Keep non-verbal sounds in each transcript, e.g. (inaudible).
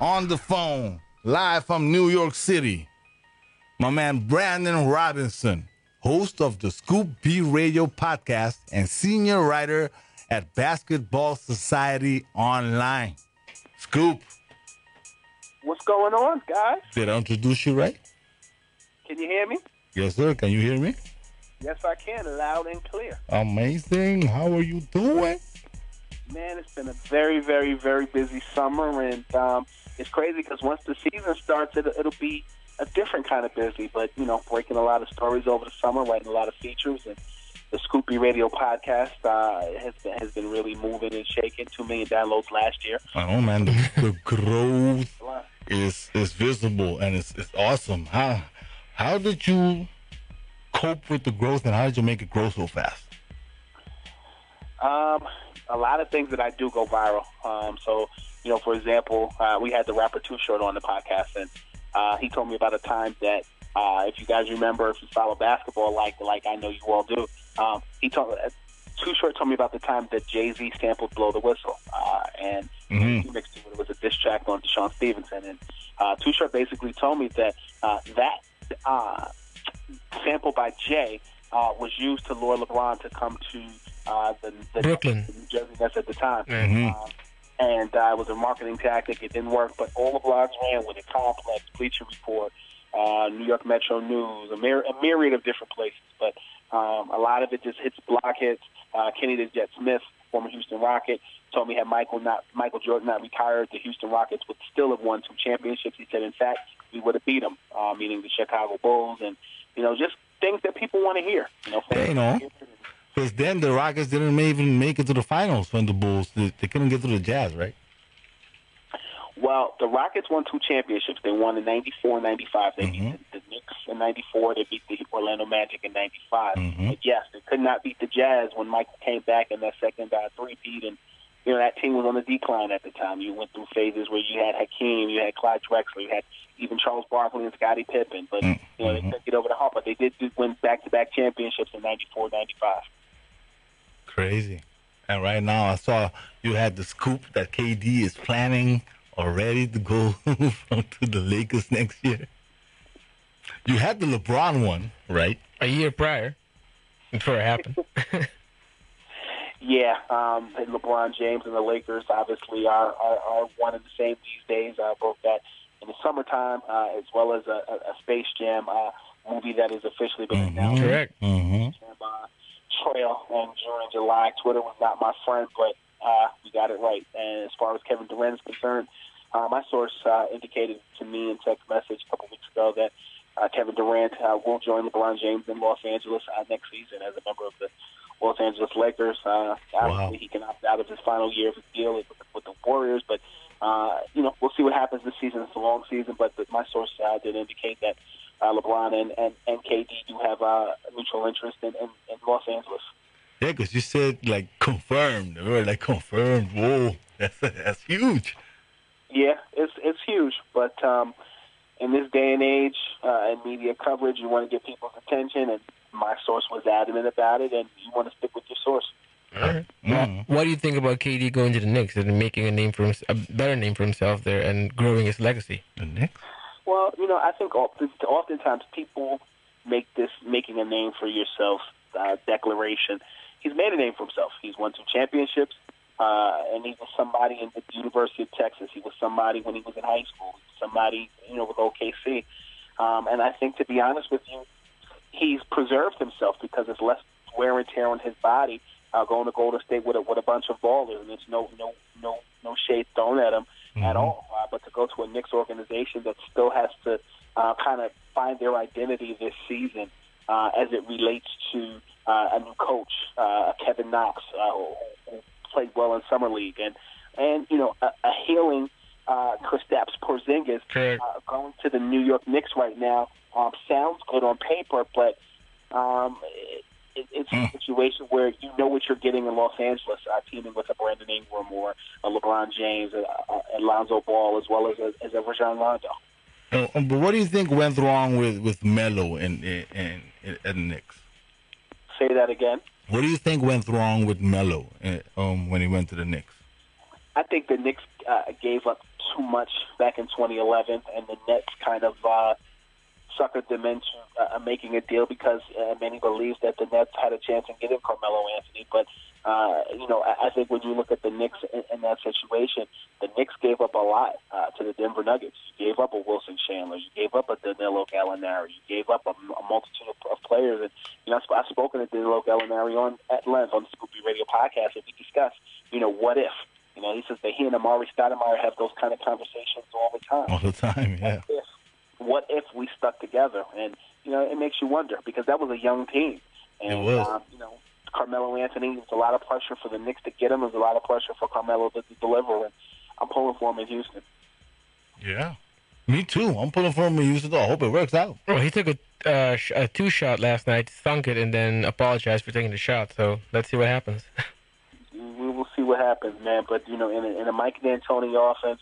on the phone, live from New York City, my man Brandon Robinson, host of the Scoop B Radio podcast and senior writer at Basketball Society Online. Scoop, What's going on, guys? did I introduce you right? Can you hear me? Yes, sir. Can you hear me? Yes, I can, loud and clear. Amazing. How are you doing? Man, it's been a very, very, very busy summer, and um, it's crazy because once the season starts, it, it'll be a different kind of busy. But you know, breaking a lot of stories over the summer, writing a lot of features, and the Scoop B Radio podcast uh, has been, has been really moving and shaking. Two million downloads last year. Oh man. The, the (laughs) growth is is visible and it's it's awesome. How how did you cope with the growth and how did you make it grow so fast? Um, a lot of things that I do go viral. Um, so, you know, for example, uh, we had the rapper Too Short on the podcast, and uh, he told me about a time that, uh, if you guys remember, if you follow basketball like like I know you all do, um, he told uh, Too Short told me about the time that Jay Z sampled "Blow the Whistle," uh, and Mhm. he mixed it with it was a diss track on DeShawn Stevenson, and uh, Too Short basically told me that uh, that uh, sample by Jay uh, was used to lure LeBron to come to uh, the, the Brooklyn. the New Jersey Nets at the time. Mhm. Um, and uh, it was a marketing tactic. It didn't work, but all the blogs ran with it. Complex, Bleacher Report, uh, New York Metro News, a, myri- a myriad of different places. But um, a lot of it just hits block hits. Uh, Kenny the Jet Smith, former Houston Rocket, told me had Michael not Michael Jordan not retired, the Houston Rockets would still have won two championships. He said, in fact, we would have beat them, uh, meaning the Chicago Bulls, and you know just things that people want to hear. You know, Yeah, you know. Because then the Rockets didn't even make it to the finals when the Bulls they, couldn't get to the Jazz, right? Well, the Rockets won two championships. They won in '94 and '95. They beat the, the Knicks in '94. They beat the Orlando Magic in '95. Mhm. But yes, they could not beat the Jazz when Michael came back in that second uh, three-peat. And you know that team was on the decline at the time. You went through phases where you had Hakeem, you had Clyde Drexler, you had even Charles Barkley and Scottie Pippen. But you know they couldn't get over the hump. But they did win back-to-back championships in '94, '95. Crazy. And right now, I saw you had the scoop that KD is planning already to go (laughs) to the Lakers next year. You had the LeBron one, right? A year prior, before it happened. (laughs) Yeah, um, and LeBron James and the Lakers obviously are, are, are one and the same these days. I wrote that in the summertime, uh, as well as a, a a Space Jam uh, movie that has officially been announced. Correct. Mm-hmm. Uh, trail in June and July. Twitter was not my friend, but uh, we got it right. And as far as Kevin Durant is concerned, uh, my source uh, indicated to me in text message a couple weeks ago that uh, Kevin Durant uh, will join LeBron James in Los Angeles uh, next season as a member of the Los Angeles Lakers. Uh, obviously, he can opt out of his final year of his deal with, with the Warriors, but uh, you know we'll see what happens this season. It's a long season, but, but my source uh, did indicate that uh, LeBron and, and, and KD do have uh, mutual interest in, in, in Los Angeles. Yeah, because you said like confirmed. We were like confirmed. Whoa, (laughs) that's that's huge. Yeah, it's it's huge, but um, in this day and age uh, and media coverage, you want to get people's attention, and my source was adamant about it, and you want to stick with your source. All right. Mm. What do you think about KD going to the Knicks and making a name for him, a better name for himself there and growing his legacy? The Knicks. Well, you know, I think often, oftentimes people make this making a name for yourself uh, declaration. He's made a name for himself. He's won two championships, uh, and he was somebody in the University of Texas. He was somebody when he was in high school. Somebody, you know, with OKC. Um, and I think, to be honest with you, he's preserved himself because it's less wear and tear on his body. Uh, going to Golden State with a with a bunch of ballers, and it's no no no no shade thrown at him at all. Uh, but to go to a Knicks organization that still has to uh, kind of find their identity this season uh, as it relates to uh, a new coach, uh, Kevin Knox, uh, who, played well in summer league, and and you know a, a healing uh, Kristaps Porzingis Correct. uh, going to the New York Knicks right now um, sounds good on paper, but um, it, it, it's a situation where you know what you're getting in Los Angeles, uh, teaming with a Brandon Ingram or a LeBron James, uh, uh, Alonzo Ball, as well as a, as a Rajon Rondo. Uh, but what do you think went wrong with with Melo and and, and Knicks? Say that again. What do you think went wrong with Melo uh, um, when he went to the Knicks? I think the Knicks uh, gave up too much back in 2011, and the Nets kind of uh, suckered them into uh, making a deal because uh, many believed that the Nets had a chance in getting Carmelo Anthony. But uh, you know, I, I think when you look at the Knicks in, in that situation, the Knicks gave up a lot uh, to the Denver Nuggets. You gave up a Wilson Chandler, you gave up a Danilo Gallinari, you gave up a, a multitude of, of players. And you know, I've spoken to Danilo Gallinari on at length on the Scoop B Radio podcast, and we discussed, you know, what if. You know, he says that he and Amar'e Stoudemire have those kind of conversations all the time All the time, yeah. if what if we stuck together? And you know, it makes you wonder because that was a young team. And, It was. Um, you know, Carmelo Anthony. There's a lot of pressure for the Knicks to get him. There's a lot of pressure for Carmelo to, to deliver. And I'm pulling for him in Houston. Yeah. Me too. I'm pulling for him in Houston. I hope it works out. Well, he took a, uh, sh- a two shot last night, sunk it, and then apologized for taking the shot. So let's see what happens. (laughs) We will see what happens, man. But you know, in a, in a Mike D'Antoni offense,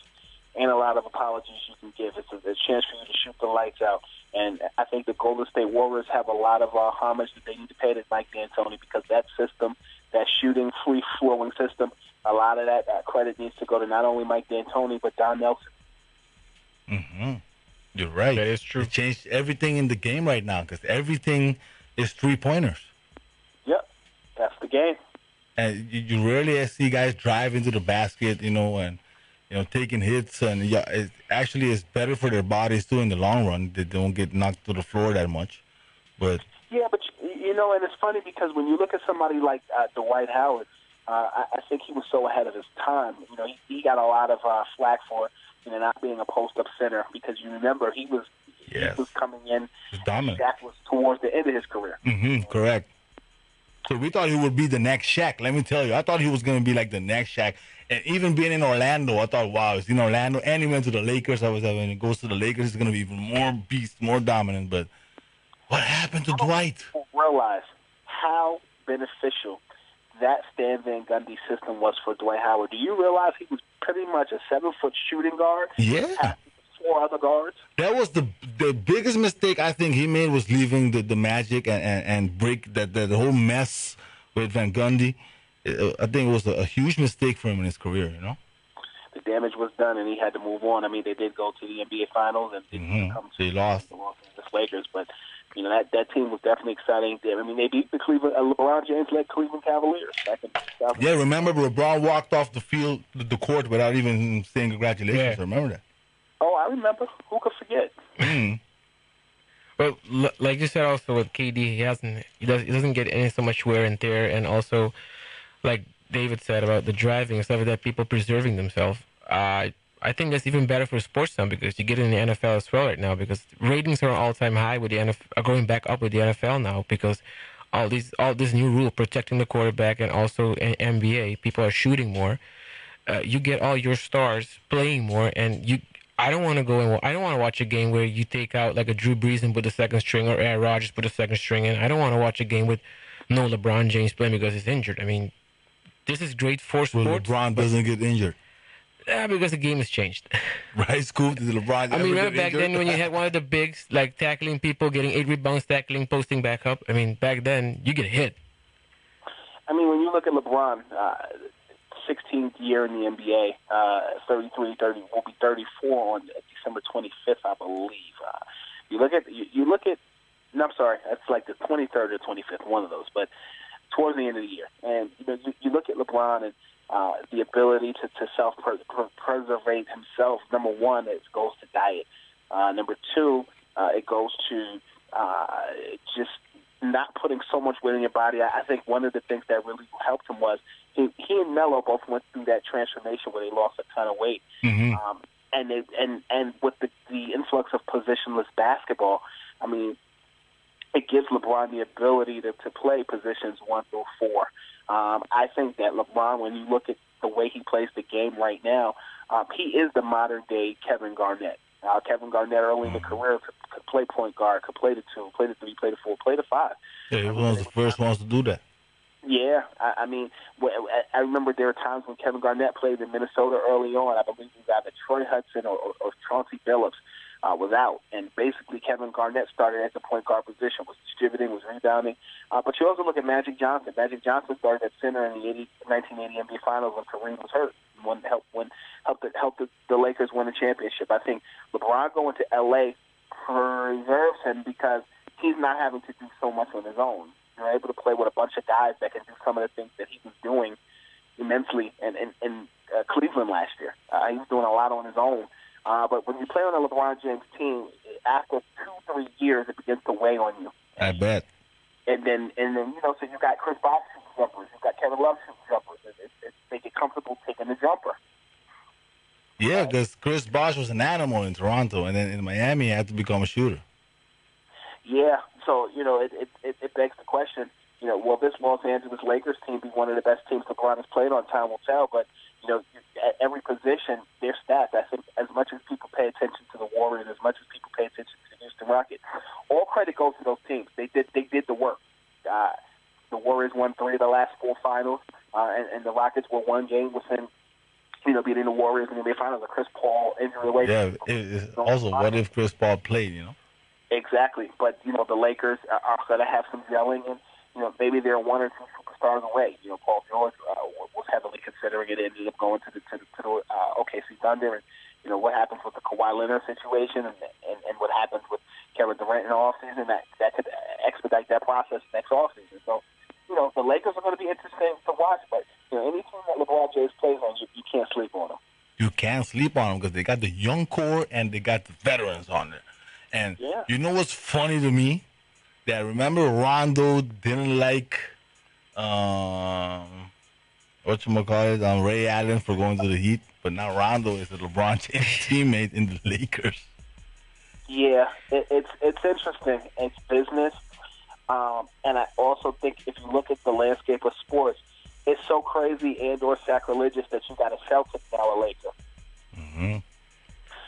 and a lot of apologies you can give. It's a, a chance for you to shoot the lights out. And I think the Golden State Warriors have a lot of uh, homage that they need to pay to Mike D'Antoni because that system, that shooting, free flowing system, a lot of that, that credit needs to go to not only Mike D'Antoni but Don Nelson. Mm-hmm. You're right. That is true. It changed everything in the game right now because everything is three pointers. Yep, that's the game. and you, you rarely see guys drive into the basket, you know, and you know taking hits, and yeah, it actually is better for their bodies too in the long run. They don't get knocked to the floor that much, but Yeah, but you- know, and it's funny because when you look at somebody like uh, Dwight Howard, uh, I, I think he was so ahead of his time. You know, he, he got a lot of uh, flack for you know not being a post-up center because you remember he was Yes. he was coming in. dominant. That was towards the end of his career. Mm-hmm, correct. So we thought he would be the next Shaq. Let me tell you, I thought he was going to be like the next Shaq. And even being in Orlando, I thought, wow, he's in Orlando, and he went to the Lakers. I was like, when he goes to the Lakers, he's going to be even more beast, more dominant. But what happened to Dwight? Realize how beneficial that Stan Van Gundy system was for Dwight Howard. Do you realize he was pretty much a seven-foot shooting guard? Yeah. Four other guards. That was the the biggest mistake I think he made was leaving the, the Magic and, and, and break that the, the whole mess with Van Gundy. Uh, I think it was a, a huge mistake for him in his career. You know, The damage was done, and he had to move on. I mean, they did go to the NBA Finals and didn't Mhm. come to They lost. the Los Angeles Lakers, but you know that that team was definitely exciting. I mean, they beat the Cleveland uh, LeBron James led Cleveland Cavaliers back in yeah. Remember, LeBron walked off the field, the, the court, without even saying congratulations. Yeah. Remember that? Oh, I remember. Who could forget? Mm. Well, like you said, also with KD, he hasn't he does he doesn't get any so much wear and tear, and also, like David said about the driving and stuff like that, people preserving themselves. Uh, I think that's even better for sports now because you get in the NFL as well right now because ratings are all time high with the NFL, are going back up with the NFL now because all these all this new rule protecting the quarterback and also in NBA, people are shooting more. Uh, you get all your stars playing more, and you. I don't want to go and I don't want to watch a game where you take out like a Drew Brees and put the second string or Aaron Rodgers put the second string in. I don't want to watch a game with no LeBron James playing because he's injured. I mean, this is great for Well, sports. LeBron doesn't get injured. Yeah, because the game has changed. (laughs) Right, Scoop? Did LeBron I mean, remember back injured? then when you had (laughs) one of the bigs like tackling people, getting eight rebounds, tackling, posting back up. I mean, back then you get hit. I mean, when you look at LeBron, uh, 16th year in the NBA, uh, 33, 30, will be 34 on December 25th, I believe. Uh, you look at you, you look at. No, I'm sorry, that's like the 23rd or 25th, one of those. But towards the end of the year, and you know, you, you look at LeBron and uh, the ability to, to self preservate himself. Number one, it goes to diet. Uh, number two, uh, it goes to uh, just not putting so much weight in your body. I I think one of the things that really helped him was he, he and Melo both went through that transformation where they lost a ton of weight. Mhm. Um, and they, and and with the, the influx of positionless basketball, I mean, it gives LeBron the ability to, to play positions one through four. Um, I think that LeBron, when you look at the way he plays the game right now, um, he is the modern day Kevin Garnett. Uh, Kevin Garnett early in the career could, could play point guard, could play the two, play the three, play the four, play the five. Yeah, he was the first ones to do that. Yeah, I, I mean, I I remember there were times when Kevin Garnett played in Minnesota early on. I believe it was either Troy Hudson or, or, or Chauncey Billups uh, was out, and basically Kevin Garnett started at the point guard position, was distributing, was rebounding. Uh, but you also look at Magic Johnson. Magic Johnson started at center in the 80, 1980 NBA Finals when Kareem was hurt. One helped when helped the, helped the, the Lakers win the championship. I think LeBron going to LA preserves him because he's not having to do so much on his own. You're able to play with a bunch of guys that can do some of the things that he was doing immensely in, in, in uh, Cleveland last year. Uh, he was doing a lot on his own. Uh, but when you play on a LeBron James team, after two, three years, it begins to weigh on you. I bet. And then, and then you know, so you got Chris Bosh shooting jumpers, you got Kevin Love shooting jumpers. It, it, it, they get comfortable taking the jumper. Yeah, because Chris Bosh was an animal in Toronto, and then in Miami, he had to become a shooter. Yeah, so you know, it it, it, it begs the question. You know, will this Los Angeles Lakers team be one of the best teams LeBron has played on? Time will tell. But you know, at every position, their stats. I think as much as people pay attention to the Warriors, as much as people pay attention to the Houston Rockets, all credit goes to those teams. They did they did the work. Uh, the Warriors won three of the last four finals, uh, and, and the Rockets were one game within. You know, beating the Warriors in the Finals, a Chris Paul injury away. Yeah. It, also, what if Chris Paul played? You know. Exactly, but you know the Lakers are, are going to have some gelling, and you know maybe they're one or two superstars away. You know, Paul George uh, was heavily considering it, ended up going to the to the, to the uh, OKC Thunder, and you know what happens with the Kawhi Leonard situation, and and, and what happens with Kevin Durant in the offseason, that that could expedite that process next offseason. So, you know, the Lakers are going to be interesting to watch, but you know any team that LeBron James plays on, you, you can't sleep on them. You can't sleep on them because they got the young core and they got the veterans on there. And Yeah. you know what's funny to me? That remember Rondo didn't like um what you call it, um, Ray Allen for going to the Heat, but now Rondo is a LeBron James (laughs) teammate in the Lakers. Yeah, it, it's it's interesting. It's business, um, and I also think if you look at the landscape of sports, it's so crazy and or sacrilegious that you got a Celtic now a Laker. hmm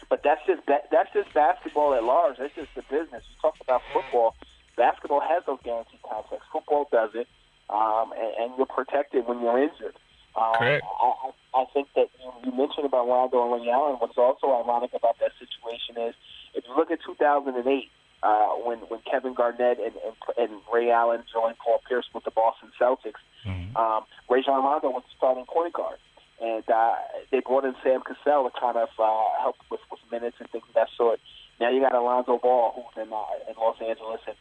But that's just that, that's just basketball at large. That's just the business. You talk about football. Basketball has those guaranteed contracts. Football doesn't, um, and, and you're protected when you're injured. Um, Correct. I, I think that you, you mentioned about Rondo and Ray Allen. What's also ironic about that situation is if you look at 2008, uh, when when Kevin Garnett and, and and Ray Allen joined Paul Pierce with the Boston Celtics, um, Rajon Rondo was the starting point guard, and uh, they brought in Sam Cassell to kind of uh, help with, with minutes and things of that sort. Now you got Alonzo Ball, who's in uh, in Los Angeles, and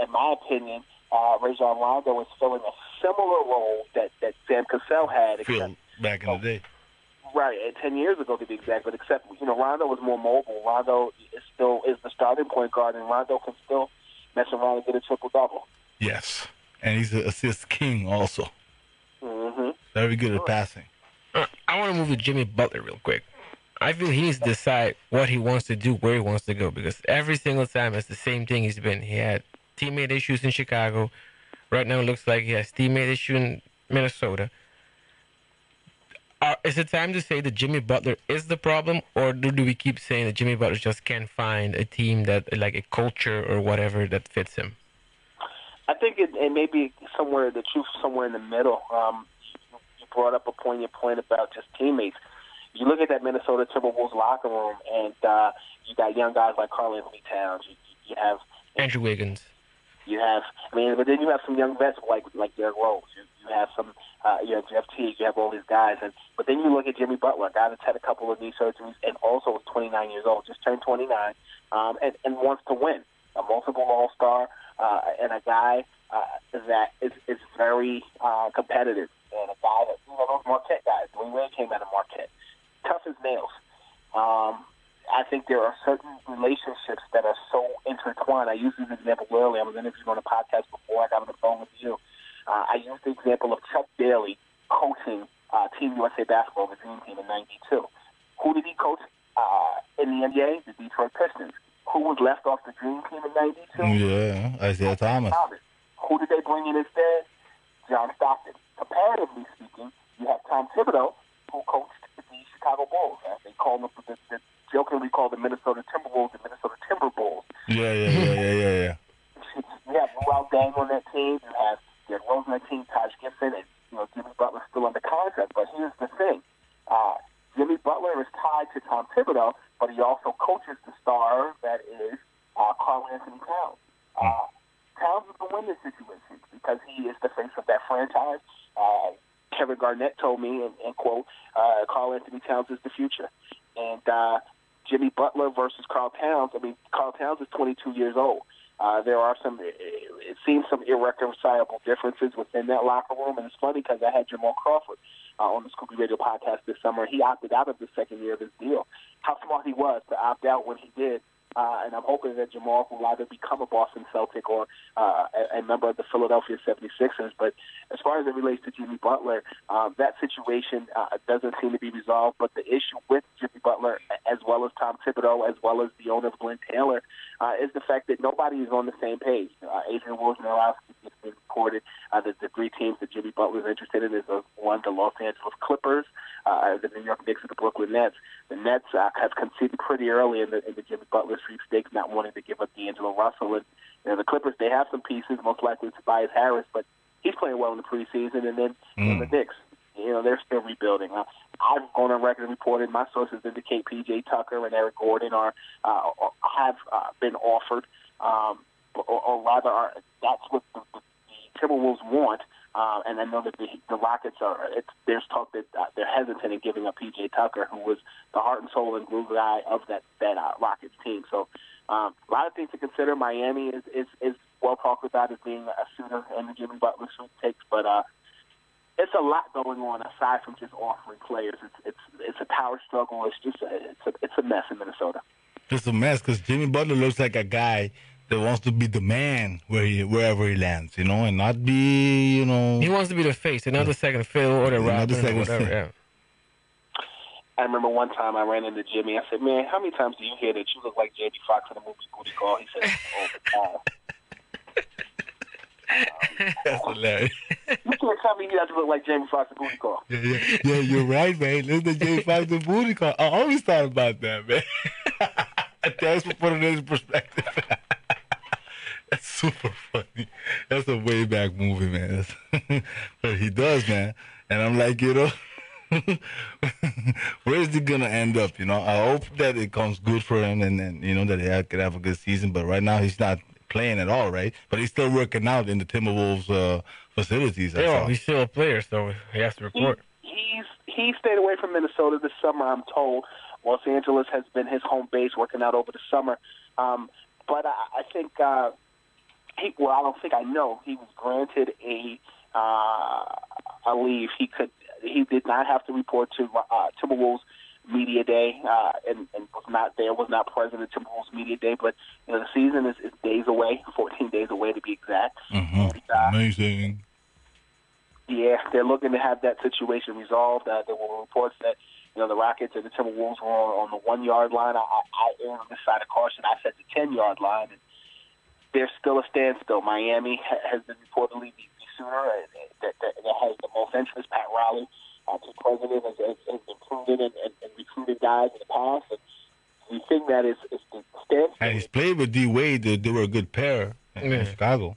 in my opinion, uh, Rajon Rondo is filling a similar role that that Sam Cassell had, except back in the day. Right, and ten years ago to be exact, but except you know Rondo was more mobile. Rondo is still is the starting point guard, and Rondo can still mess around and get a triple double. Yes. And he's an assist king also. Mm-hmm. Very good at passing. Uh, I want to move to Jimmy Butler real quick. I feel he needs to decide what he wants to do, where he wants to go, because every single time it's the same thing he's been. He had teammate issues in Chicago. Right now it looks like he has teammate issue in Minnesota. Uh, is it time to say that Jimmy Butler is the problem, or do, do we keep saying that Jimmy Butler just can't find a team that, like a culture or whatever, that fits him? I think it, it may be somewhere the truth somewhere in the middle. Um, you, you brought up a poignant point about just teammates. You look at that Minnesota Timberwolves locker room, and uh, you got young guys like Karl Anthony Towns. You, you have Andrew Wiggins. You have, I mean, but then you have some young vets like like Derrick Rose. You, you have some, uh, you have Jeff Teague. You have all these guys, and but then you look at Jimmy Butler, a guy that's had a couple of knee surgeries, and also was 29 years old, just turned 29, um, and and wants to win. A multiple All Star, uh, and a guy uh, that is is very uh, competitive, and a guy that you know those Marquette guys. Dwyane Wade came out of Marquette, tough as nails. Um, I think there are certain relationships that are so intertwined. I used this example earlier. I was interviewed on a podcast before I got on the phone with you. Uh, I used the example of Chuck Daly coaching uh, Team USA basketball, the Dream Team, in '92. Who did he coach uh, in the NBA? The Detroit Pistons. Who was left off the Dream Team in '92? Yeah, Isiah Thomas. Who did they bring in instead? John Stockton. Comparatively speaking, you have Tom Thibodeau, who coached the Chicago Bulls. Uh, they call them the, the jokingly called the Minnesota Timberwolves the Minnesota Timber Bulls. Yeah, yeah, yeah, yeah, yeah, yeah. (laughs) you have Luol Deng on that team. You have you Rose on that team, Taj Gibson, and you know Jimmy Butler still under contract. But here's the thing: uh, Jimmy Butler is tied to Tom Thibodeau, but he also coaches the star that is uh, Karl Anthony Towns. Uh, Towns is the win this situation because he is the face of that franchise. Uh, Kevin Garnett told me, and, and quote, uh, Karl Anthony Towns is the future. And uh, Jimmy Butler versus Karl Towns. I mean, Karl Towns is 22 years old. Uh, there are some, it seems some irreconcilable differences within that locker room, and it's funny because I had Jamal Crawford uh, on the Scoop B Radio podcast this summer. He opted out of the second year of his deal. How smart he was to opt out when he did, uh, and I'm hoping that Jamal will either become a Boston Celtic or uh, a, a member of the Philadelphia 76ers. But as far as it relates to Jimmy Butler, um, that situation uh, doesn't seem to be resolved. But the issue with Jimmy Butler, as well as Tom Thibodeau, as well as the owner of Glenn Taylor, uh, is the fact that nobody is on the same page. Uh, Adrian Wojnarowski has been reported uh, that the three teams that Jimmy Butler is interested in is uh, one, the Los Angeles Clippers, uh, the New York Knicks, and the Brooklyn Nets. The Nets uh, have conceded pretty early in the, in the Jimmy Butler sweepstakes, not wanting to give up D'Angelo Russell. And you know, the Clippers, they have some pieces, most likely Tobias Harris, but he's playing well in the preseason. And then mm. you know, the Knicks, you know, they're still rebuilding. Uh, I've gone on record and reported. My sources indicate P.J. Tucker and Eric Gordon are uh, have uh, been offered, um, or, or rather, are, that's what the, the, the Timberwolves want. Uh, and I know that the, the Rockets are. It's, there's talk that uh, they're hesitant in giving up PJ Tucker, who was the heart and soul and glue guy of that that uh, Rockets team. So um, a lot of things to consider. Miami is is, is well talked about as being a suitor in the Jimmy Butler suit takes, but uh, it's a lot going on aside from just offering players. It's it's it's a power struggle. It's just a, it's a it's a mess in Minnesota. It's a mess because Jimmy Butler looks like a guy that wants to be the man where he, wherever he lands, you know, and not be, you know. He wants to be the face, another yeah. second fiddle or the rapper or whatever. Yeah. I remember one time I ran into Jimmy. I said, "Man, how many times do you hear that you look like Jamie Foxx in the movie Booty Call?" He said, "All the time." That's hilarious. You can't tell me you have to look like Jamie Foxx in Booty Call. Yeah, yeah, yeah, you're right, man. Listen to Jamie Foxx in Booty Call. I always thought about that, man. Thanks for putting it in perspective. (laughs) That's (laughs) super funny. That's a way back movie, man. (laughs) but he does, man. And I'm like, you know, (laughs) where is he gonna end up? You know, I hope that it comes good for him, and then you know that he could have a good season. But right now, he's not playing at all, right? But he's still working out in the Timberwolves uh, facilities. Yeah, he's still a player, so he has to report. He, he's he stayed away from Minnesota this summer. I'm told Los Angeles has been his home base, working out over the summer. Um, but I, I think uh, he, well, I don't think I know. He was granted a uh, a leave. He could. He did not have to report to uh, Timberwolves media day, uh, and, and was not there. Was not present at Timberwolves media day. But you know, the season is, is days away, (laughs) 14 days away to be exact. Mm-hmm. And, uh, Amazing. Yeah, they're looking to have that situation resolved. Uh, there were reports that you know the Rockets and the Timberwolves were on, on the one yard line. I, I erred on this side of caution. I said the 10 yard line, and there's still a standstill. Miami has been reportedly the, the sooner uh, that, that, that has the most interest. Pat Riley, uh, the president, has, has, has been proven and, and, and recruited guys in the past. And the thing that is, is the standstill. And he's played with D Wade. They, they were a good pair in, yeah. Chicago.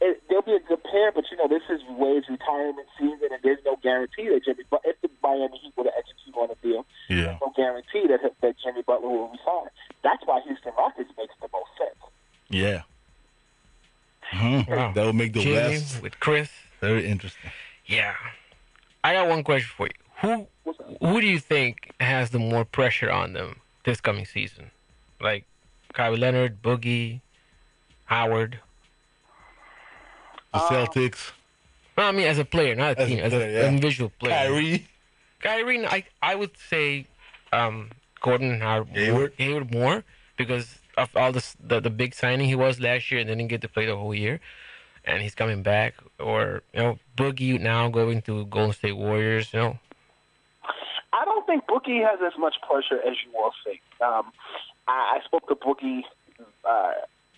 It, be a good pair, but you know this is Wade's retirement season, and there's no guarantee that Jimmy. But if the Miami Heat were to execute on a deal, Yeah. there's no guarantee that that Jimmy Butler will resign. That's why Houston Rockets makes the most sense. Yeah. Wow. That would make the Jimmy West with Chris. very interesting. Yeah. I got one question for you. Who who do you think has the more pressure on them this coming season? Like Kawhi Leonard, Boogie, Howard. The Uh, Celtics, No, I mean as a player, not a As a team, as player, an yeah. individual player. Kyrie. Kyrie, I I would say um, Gordon Howard more, Hayward? Hayward more because of all this, the the big signing he was last year and didn't get to play the whole year, and he's coming back. Or you know Boogie now going to Golden State Warriors. You know, I don't think Boogie has as much pressure as you all think. Um, I, I spoke to Boogie uh,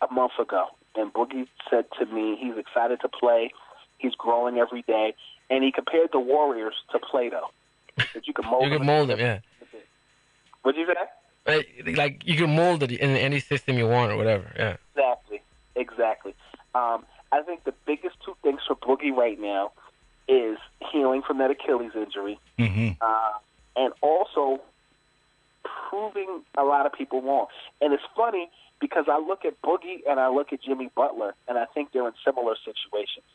a month ago, and Boogie said to me he's excited to play. He's growing every day, and he compared the Warriors to Play-Doh. That you can mold. you can mold them. Yeah, What'd you say? Like, like you can mold it in any system you want or whatever. Yeah. Exactly. Exactly. Um, I think the biggest two things for Boogie right now is healing from that Achilles injury, hmm uh, and also proving a lot of people wrong. And it's funny because I look at Boogie and I look at Jimmy Butler, and I think they're in similar situations.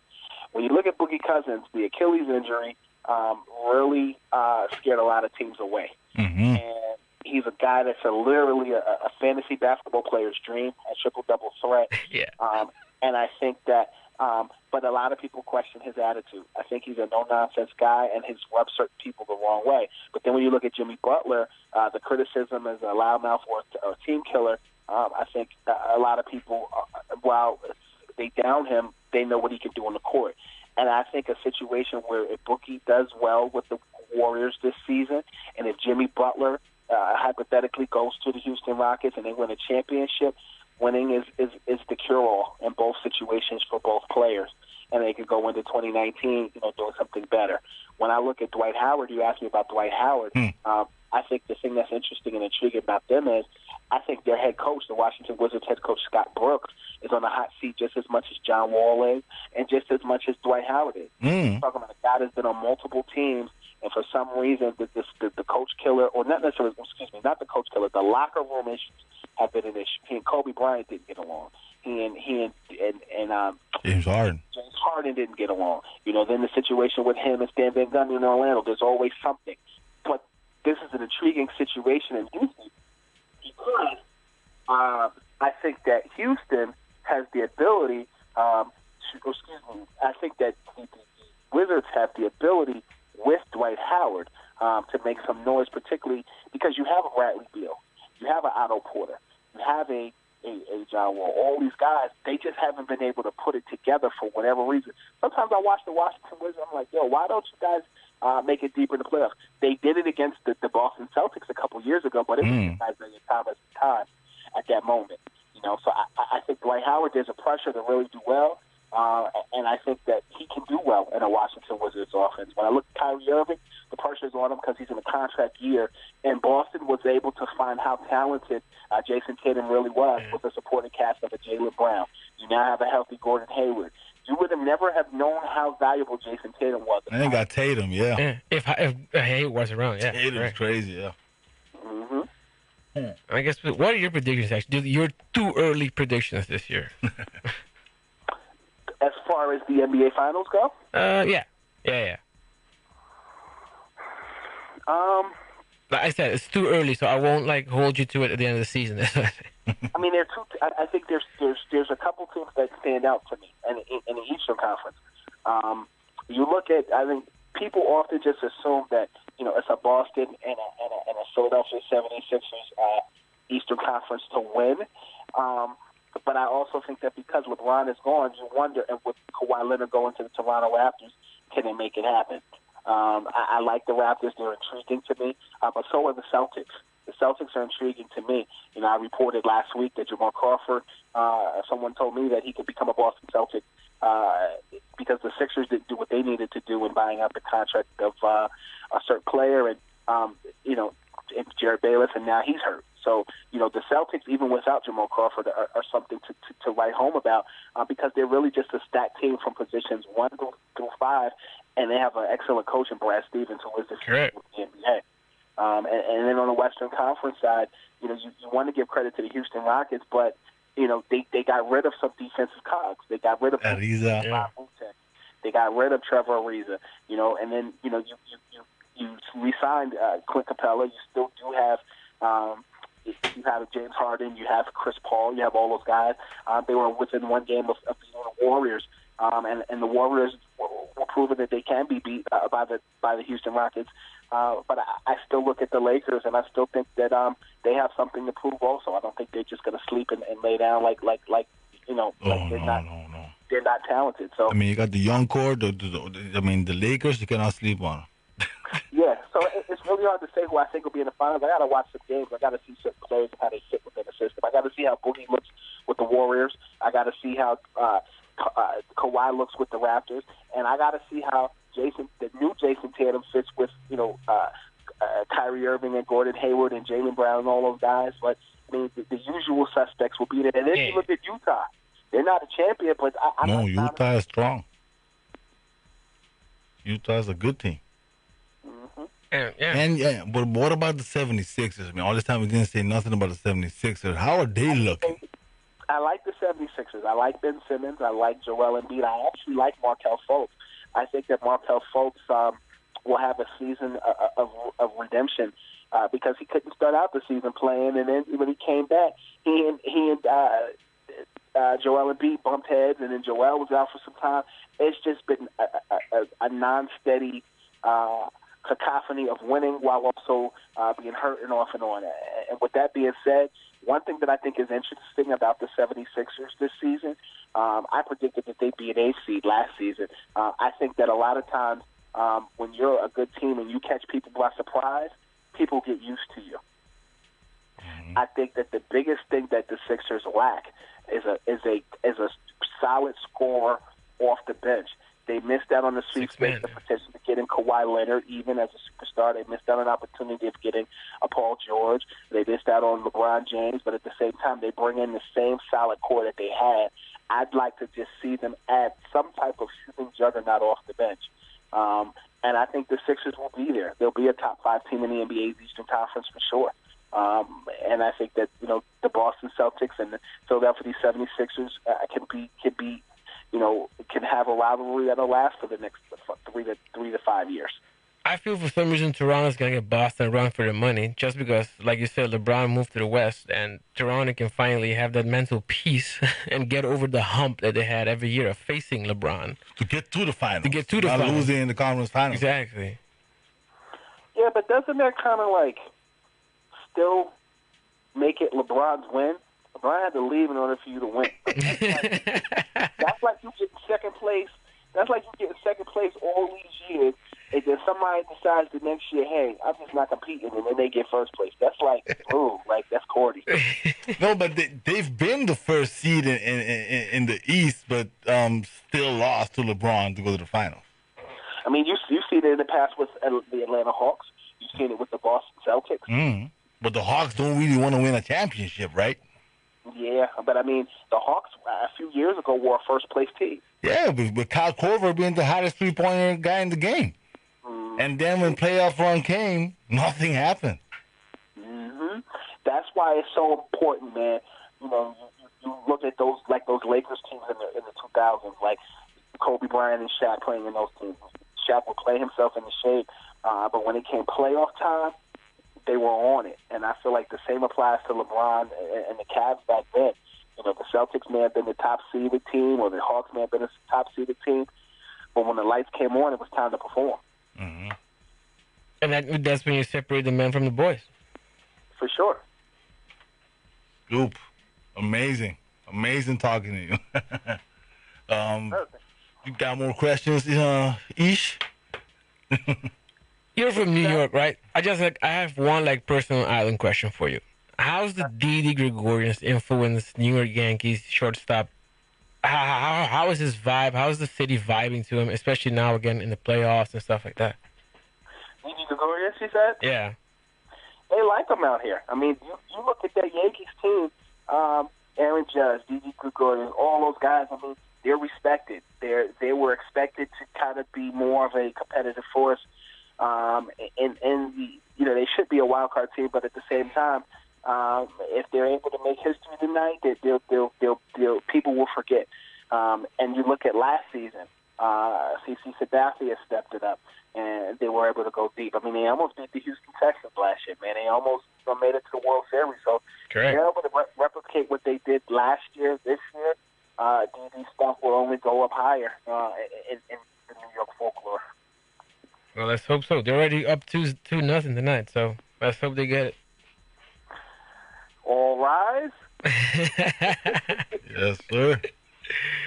When you look at Boogie Cousins, the Achilles injury um, really uh, scared a lot of teams away hmm and he's a guy that's a, literally a, a fantasy basketball player's dream, a triple double threat. (laughs) Yeah. Um, and I think that, um, but a lot of people question his attitude. I think he's a no nonsense guy, and his rubs certain people the wrong way. But then when you look at Jimmy Butler, uh, the criticism is a loudmouth or, or a team killer. Um, I think a lot of people, uh, while they down him, they know what he can do on the court. And I think a situation where if Boogie does well with the Warriors this season, and if Jimmy Butler uh, hypothetically goes to the Houston Rockets and they win a championship, winning is, is, is the cure-all in both situations for both players. And they could go into 2019, you know, doing something better. When I look at Dwight Howard, you asked me about Dwight Howard. Um, I think the thing that's interesting and intriguing about them is I think their head coach, the Washington Wizards head coach Scott Brooks, is on the hot seat just as much as John Wall is, and just as much as Dwight Howard is. Mm. Talking about a guy that's been on multiple teams, and for some reason, the, the, the coach killer, or not necessarily, excuse me, not the coach killer, the locker room issues have been an issue. He and Kobe Bryant didn't get along. He and he and and, and um, James Harden. James Harden didn't get along. You know, then the situation with him and Stan Van Gundy in Orlando, there's always something. But this is an intriguing situation in Houston because uh, I think that Houston has the ability, um, to, excuse me, I think that the, the Wizards have the ability with Dwight Howard um, to make some noise, particularly because you have a Bradley Beal, you have an Otto Porter, you have a a, a John Wall. All these guys, they just haven't been able to put it together for whatever reason. Sometimes I watch the Washington Wizards, I'm like, yo, why don't you guys uh, make it deeper in the playoffs? They did it against the, the Boston Celtics a couple years ago, but it was Mm. just Isaiah Thomas' time at that moment. You know, so I, I I think Dwight Howard, there's a pressure to really do well, uh, and I think that he can do well in a Washington Wizards offense. When I look at Kyrie Irving, the pressure is on him because he's in a contract year, and Boston was able to find how talented uh, Jayson Tatum really was with the supporting cast of a Jaylen Brown. You now have a healthy Gordon Hayward. You would have never have known how valuable Jayson Tatum was. I they got Tatum, yeah. Yeah. If if uh, Hayward was around, yeah. Tatum's correct. crazy, yeah. hmm I guess. What are your predictions? Actually, your two early predictions this year. (laughs) As far as the NBA Finals go, uh, yeah, yeah, yeah. um, Like I said, it's too early, so I won't like hold you to it at the end of the season. (laughs) I mean, there are two. I, I think there's there's there's a couple teams that stand out to me, in, in, in the Eastern Conference. Um, you look at, I think people often just assume that you know it's a Boston and a, and a, and a Philadelphia 76ers uh, Eastern Conference to win. Um, but I also think that because LeBron is gone, you wonder, and with Kawhi Leonard going to the Toronto Raptors, can they make it happen? Um, I, I like the Raptors; they're intriguing to me, uh, but so are the Celtics. The Celtics are intriguing to me. You know, I reported last week that Jamal Crawford. Uh, someone told me that he could become a Boston Celtic uh, because the Sixers didn't do what they needed to do in buying out the contract of uh, a certain player, and um, you know, Jerryd Bayless, and now he's hurt. So, you know, the Celtics, even without Jamal Crawford, are, are something to, to, to write home about uh, because they're really just a stacked team from positions one through, through five, and they have an excellent coach in Brad Stevens, who is the future of the NBA. Um, and, and then on the Western Conference side, you know, you, you want to give credit to the Houston Rockets, but you know, they they got rid of some defensive cogs. They got rid of Ariza. Yeah. They got rid of Trevor Ariza, you know, and then you know you you you, you re-signed uh, Clint Capela. You still do have um, you have James Harden, you have Chris Paul, you have all those guys. Um, they were within one game of, of beating the Warriors, um, and and the Warriors were, proving that they can be beat uh, by the by the Houston Rockets. Uh, but I, I still look at the Lakers, and I still think that um, they have something to prove. Also, I don't think they're just going to sleep and, and lay down like like like you know Oh like they're no, not no, no. they're not talented. So I mean, you got the young core. The, the, the, I mean, the Lakers. You cannot sleep on. Yeah, so it- it's really hard to say who I think will be in the finals. I got to watch some games. I got to see certain players and how they fit within the system. I got to see how Boogie looks with the Warriors. I got to see how uh, Ka- uh, Kawhi looks with the Raptors, and I got to see how Jason, the new Jayson Tatum, fits with you know uh, uh, Kyrie Irving and Gordon Hayward and Jaylen Brown and all those guys. But I mean, the, the usual suspects will be there. And then Yeah. you look at Utah. They're not a champion, but I, I'm No, Utah is strong. Utah is a good team. Yeah, yeah. And yeah, but what about the 76ers? I mean, all this time we didn't say nothing about the 76ers. How are they looking? I like the 76ers. I like Ben Simmons. I like Joel Embiid. I actually like Markelle Fultz. I think that Markelle Fultz um, will have a season uh, of, of redemption uh, because he couldn't start out the season playing, and then when he came back, he and he and uh, uh, Joel Embiid bumped heads, and then Joel was out for some time. It's just been a, a, a, a non-steady uh, cacophony of winning while also uh, being hurt and off and on. And with that being said, one thing that I think is interesting about the 76ers this season, um, I predicted that they'd be an A seed last season. Uh, I think that a lot of times um, when you're a good team and you catch people by surprise, people get used to you. I think that the biggest thing that the Sixers lack is a is a is a solid scorer off the bench. They missed out on the sweepstakes, the potential to getting Kawhi Leonard even as a superstar. They missed out on an opportunity of getting a Paul George. They missed out on LeBron James, but at the same time, they bring in the same solid core that they had. I'd like to just see them add some type of shooting juggernaut off the bench. Um, and I think the Sixers will be there. They'll be a top five team in the NBA's Eastern Conference for sure. Um, and I think that you know the Boston Celtics and the Philadelphia 76ers uh, can be can be you know can have a rivalry that'll last for the next three to three to five years. I feel for some reason Toronto's gonna get Boston run for the money, just because, like you said, LeBron moved to the West, and Toronto can finally have that mental peace (laughs) and get over the hump that they had every year of facing LeBron. To get to the finals. To get to the not finals. losing in the conference finals. Exactly. Yeah, but doesn't that kind of like still make it LeBron's win? LeBron had to leave in order for you to win. (laughs) That's like you get second place. That's like you get second place all these years, and then somebody decides the next year, hey, I'm just not competing, and then they get first place. That's like, (laughs) ooh, like that's corny. (laughs) No, but they, they've been the first seed in, in, in, in the East, but um, still lost to LeBron to go to the finals. I mean, you you've seen it in the past with the Atlanta Hawks. You've seen it with the Boston Celtics. Mm. But the Hawks don't really want to win a championship, right? Yeah, but I mean, the Hawks uh, a few years ago were a first place team. Yeah, with, with Kyle Korver being the hottest three pointer guy in the game. And then when playoff run came, (laughs) nothing happened. hmm That's why it's so important, man. You know, you, you look at those like those Lakers teams in the in the 2000s, like Kobe Bryant and Shaq playing in those teams. Shaq would play himself in the shape, uh, but when it came playoff time, they were on it. And I feel like the same applies to LeBron and, and the Cavs back then. You know, the Celtics may have been the top seeded team, or the Hawks may have been the top seeded team, but when the lights came on, it was time to perform. And that, that's when you separate the men from the boys. For sure. Goop. Amazing. Amazing talking to you. (laughs) um, you got more questions, uh, Ish? (laughs) You're from New York, right? I just like I have one like personal island question for you. How's the Didi Gregorius influence New York Yankees shortstop? How, how, how is his vibe? How is the city vibing to him, especially now again in the playoffs and stuff like that? Gigi Gregorius, he said? Yeah. they like him out here. I mean, you, you look at that Yankees team, um, Aaron Judge, Didi Gregorius, all those guys. I mean, they're respected. They're they were expected to kind of be more of a competitive force, um, and and you know they should be a wild card team, but at the same time, um, if they're able to make history tonight, they, they'll, they'll, they'll, they'll, people will forget. Um, and you look at last season, uh, CC Sabathia stepped it up, and they were able to go deep. I mean, they almost beat the Houston Texans last year, man. They almost you know, made it to the World Series. So Correct. they're able to re- replicate what they did last year, this year. Uh, DD stuff will only go up higher uh, in, in the New York folklore. Well, let's hope so. They're already up two two nothing tonight, so let's hope they get it. All rise. (laughs) Yes, sir.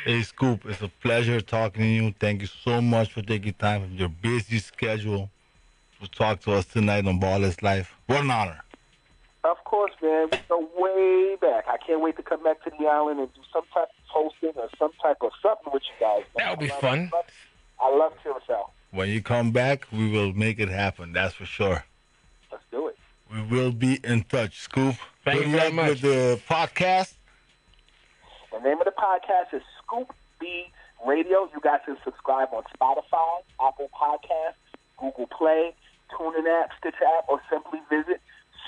Hey, Scoop, it's a pleasure talking to you. Thank you so much for taking time from your busy schedule to talk to us tonight on Ball is Life. What an honor. Of course, man. We go way back. I can't wait to come back to the island and do some type of hosting or some type of something with you guys. man. That would be I love- fun. I love Curacao. When you come back, we will make it happen. That's for sure. Let's do it. We will be in touch, Scoop. Thank Good you very luck much. with the podcast. The name of the podcast is Scoop B Radio. You guys can subscribe on Spotify, Apple Podcasts, Google Play, TuneIn app, Stitcher app, or simply visit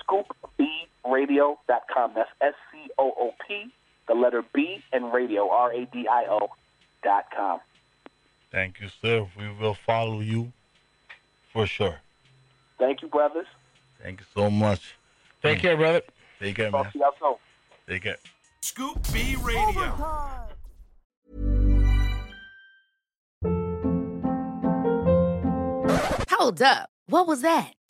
scoopbradio.com. That's S C O O P, the letter B, and radio, R A D I O dot com. Thank you, sir. We will follow you for sure. Thank you, brothers. Thank you so much. Take care, brother. Take care, man. Talk to y'all soon. Take care. Scoop B Radio. Hold up. What was that?